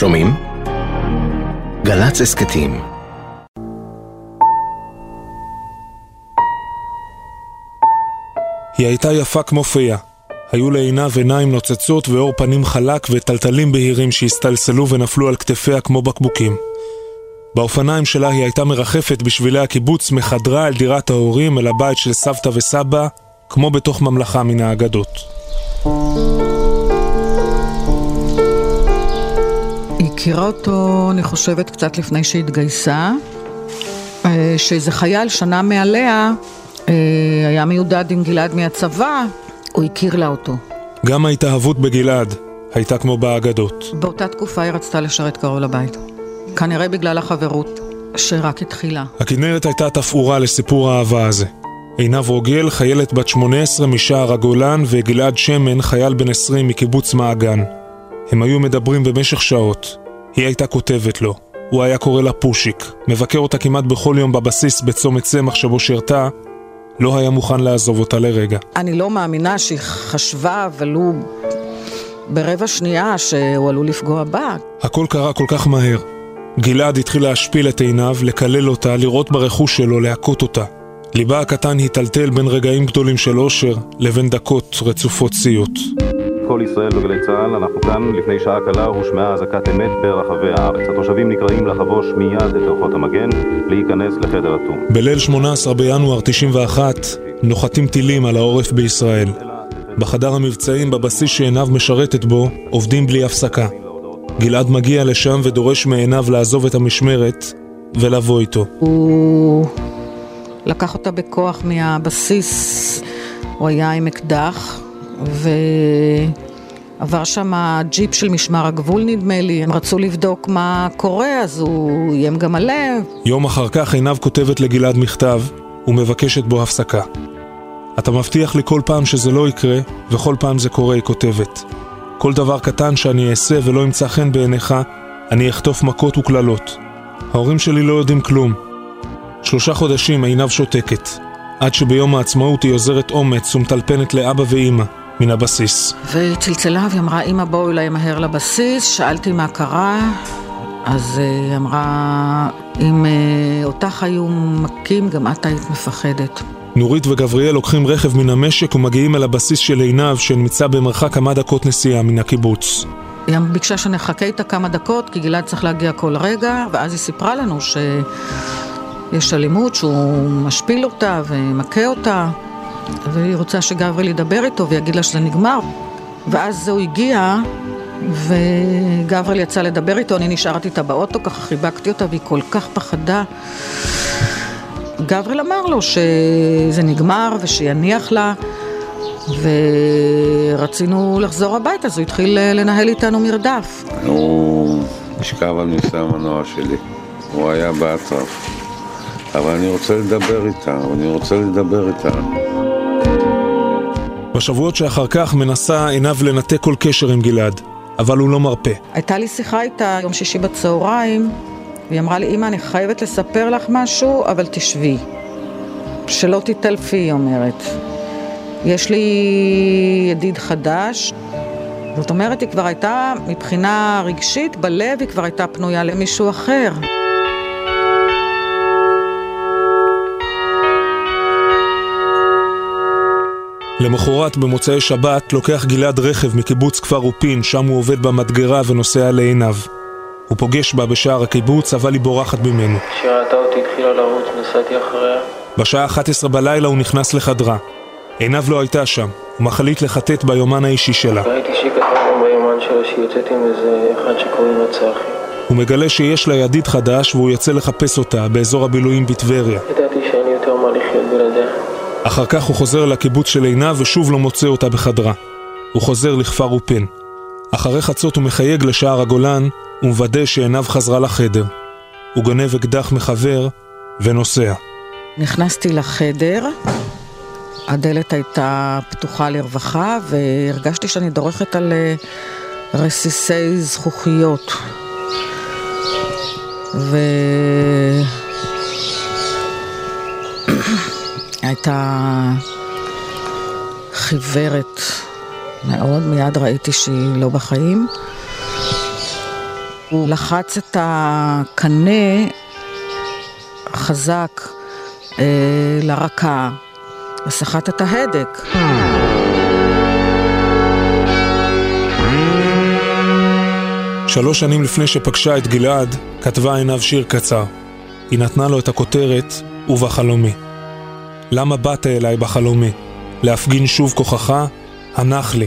שומעים? גל"צ הסכתים היא הייתה יפה כמו פיה. היו לעיניו עיניים נוצצות ואור פנים חלק וטלטלים בהירים שהסתלסלו ונפלו על כתפיה כמו בקבוקים. באופניים שלה היא הייתה מרחפת בשבילי הקיבוץ מחדרה אל דירת ההורים אל הבית של סבתא וסבא, כמו בתוך ממלכה מן האגדות. היא הכירה אותו, אני חושבת, קצת לפני שהתגייסה, אה, שאיזה חייל שנה מעליה אה, היה מיודד עם גלעד מהצבא, הוא הכיר לה אותו. גם ההתאהבות בגלעד הייתה כמו באגדות. באותה תקופה היא רצתה לשרת קרוב לבית. כנראה בגלל החברות, שרק התחילה. הכנרת הייתה תפאורה לסיפור האהבה הזה. עינב רוגל, חיילת בת 18 משער הגולן, וגלעד שמן, חייל בן 20 מקיבוץ מעגן. הם היו מדברים במשך שעות. היא הייתה כותבת לו. הוא היה קורא לה פושיק. מבקר אותה כמעט בכל יום בבסיס בצומת צמח שבו שירתה. לא היה מוכן לעזוב אותה לרגע. אני לא מאמינה שהיא חשבה, ולו ברבע שנייה, שהוא עלול לפגוע בה. הכל קרה כל כך מהר. גלעד התחיל להשפיל את עיניו, לקלל אותה, לראות ברכוש שלו, להכות אותה. ליבה הקטן היטלטל בין רגעים גדולים של אושר לבין דקות רצופות סיוט. כל ישראל וגלי צה"ל, אנחנו כאן לפני שעה קלה הושמעה אזעקת אמת ברחבי הארץ. התושבים נקראים לחבוש מיד את ערכות המגן, להיכנס לחדר אטום. בליל 18 בינואר 91 נוחתים טילים על העורף בישראל. בחדר המבצעים בבסיס שעיניו משרתת בו עובדים בלי הפסקה. גלעד מגיע לשם ודורש מעיניו לעזוב את המשמרת ולבוא איתו. הוא לקח אותה בכוח מהבסיס, הוא היה עם אקדח, ועבר שם ג'יפ של משמר הגבול נדמה לי, הם רצו לבדוק מה קורה, אז הוא איים גם עליהם. יום אחר כך עינב כותבת לגלעד מכתב ומבקשת בו הפסקה. אתה מבטיח לי כל פעם שזה לא יקרה, וכל פעם זה קורה, היא כותבת. כל דבר קטן שאני אעשה ולא ימצא חן בעיניך, אני אחטוף מכות וקללות. ההורים שלי לא יודעים כלום. שלושה חודשים עינב שותקת, עד שביום העצמאות היא עוזרת אומץ ומטלפנת לאבא ואימא מן הבסיס. והיא צלצלה והיא אמרה, אמא בואו אליי מהר לבסיס, שאלתי מה קרה, אז אה, היא אמרה, אם אה, אותך היו מכים, גם את היית מפחדת. נורית וגבריאל לוקחים רכב מן המשק ומגיעים אל הבסיס של עינב שנמצא במרחק כמה דקות נסיעה מן הקיבוץ. היא ביקשה שנחכה איתה כמה דקות, כי גלעד צריך להגיע כל רגע, ואז היא סיפרה לנו שיש אלימות, שהוא משפיל אותה ומכה אותה, והיא רוצה שגבריאל ידבר איתו ויגיד לה שזה נגמר. ואז הוא הגיע, וגבריאל יצא לדבר איתו, אני נשארתי איתה באוטו, ככה חיבקתי אותה, והיא כל כך פחדה. גבריאל אמר לו שזה נגמר ושיניח לה ורצינו לחזור הביתה, אז הוא התחיל לנהל איתנו מרדף. הוא נשכב על נושא המנוע שלי, הוא היה באטרף. אבל אני רוצה לדבר איתה, אני רוצה לדבר איתה. בשבועות שאחר כך מנסה עינב לנתק כל קשר עם גלעד, אבל הוא לא מרפה. הייתה לי שיחה איתה יום שישי בצהריים, והיא אמרה לי, אמא, אני חייבת לספר לך משהו, אבל תשבי. שלא תתעלפי, היא אומרת. יש לי ידיד חדש, זאת אומרת, היא כבר הייתה, מבחינה רגשית, בלב היא כבר הייתה פנויה למישהו אחר. למחרת, במוצאי שבת, לוקח גלעד רכב מקיבוץ כפר אופין, שם הוא עובד במדגרה ונוסע לעיניו. הוא פוגש בה בשער הקיבוץ, אבל היא בורחת ממנו. כשראתה אותי התחילה לרוץ, נסעתי אחריה. בשעה 11 בלילה הוא נכנס לחדרה. עינב לא הייתה שם, הוא מחליט לחטט ביומן האישי שלה. ראיתי שהיא כתבה ביומן שלה שהיא יוצאת עם איזה אחד שקוראים לו צחי. הוא מגלה שיש לה ידיד חדש והוא יוצא לחפש אותה באזור הבילויים בטבריה. ידעתי שאין לי יותר מה לחיות בלעדיה. אחר כך הוא חוזר לקיבוץ של עינב ושוב לא מוצא אותה בחדרה. הוא חוזר לכפר אופן. אחרי חצות הוא מחייג לשער הגולן ומוודא שעינב חזרה לחדר. הוא גונב אקדח מחבר ונוסע. נכנסתי לחדר, הדלת הייתה פתוחה לרווחה, והרגשתי שאני דורכת על אה, רסיסי זכוכיות. ו... הייתה חיוורת מאוד, מיד ראיתי שהיא לא בחיים. הוא לחץ את הקנה חזק אה, לרקה וסחט את ההדק. שלוש שנים לפני שפגשה את גלעד, כתבה עיניו שיר קצר. היא נתנה לו את הכותרת "ובחלומי". למה באת אליי בחלומי? להפגין שוב כוחך? הנח לי.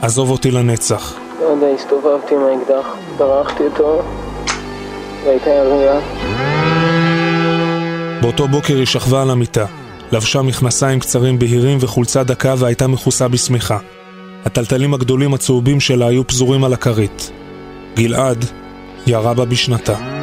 עזוב אותי לנצח. לא יודע, הסתובבתי עם האקדח, דרכתי אותו, והייתה ירייה. באותו בוקר היא שכבה על המיטה, לבשה מכנסיים קצרים בהירים וחולצה דקה והייתה מכוסה בשמיכה. הטלטלים הגדולים הצהובים שלה היו פזורים על הכרית. גלעד ירה בה בשנתה.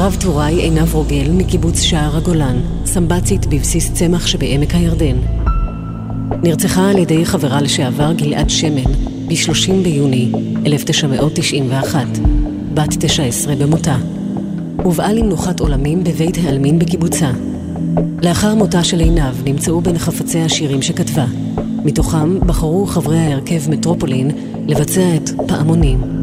רב טוראי עינב רוגל מקיבוץ שער הגולן, סמב"צית בבסיס צמח שבעמק הירדן. נרצחה על ידי חברה לשעבר גלעד שמן ב-30 ביוני 1991, בת 19 במותה. הובאה למנוחת עולמים בבית העלמין בקיבוצה. לאחר מותה של עינב נמצאו בין חפצי השירים שכתבה. מתוכם בחרו חברי ההרכב מטרופולין לבצע את פעמונים.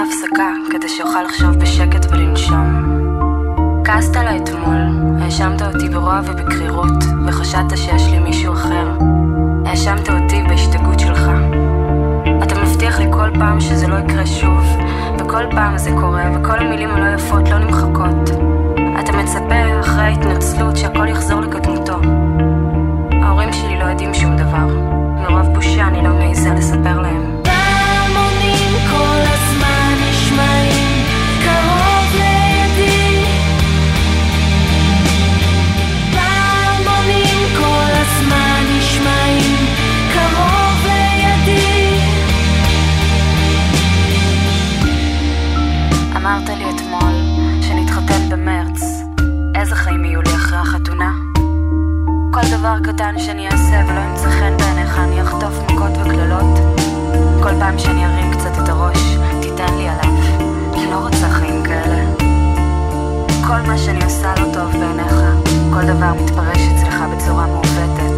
רוצה הפסקה כדי שאוכל לחשוב בשקט ולנשום. כעסת עליי אתמול, האשמת אותי ברוע ובקרירות, וחשדת שיש לי מישהו אחר. האשמת אותי בהשתגעות שלך. אתה מבטיח לי כל פעם שזה לא יקרה שוב, וכל פעם זה קורה, וכל המילים הלא יפות לא נמחקות. אתה מצפה אחרי ההתנצלות שהכל יחזור לקדמותו. ההורים שלי לא יודעים שום דבר. מרוב בושה אני לא מעיזה דבר קטן שאני אעשה ולא ימצא חן בעיניך, אני אחטוף מכות וקללות. כל פעם שאני ארים קצת את הראש, תיתן לי עליו. אני לא רוצה חיים כאלה. כל מה שאני עושה לא טוב בעיניך, כל דבר מתפרש אצלך בצורה מעוותת.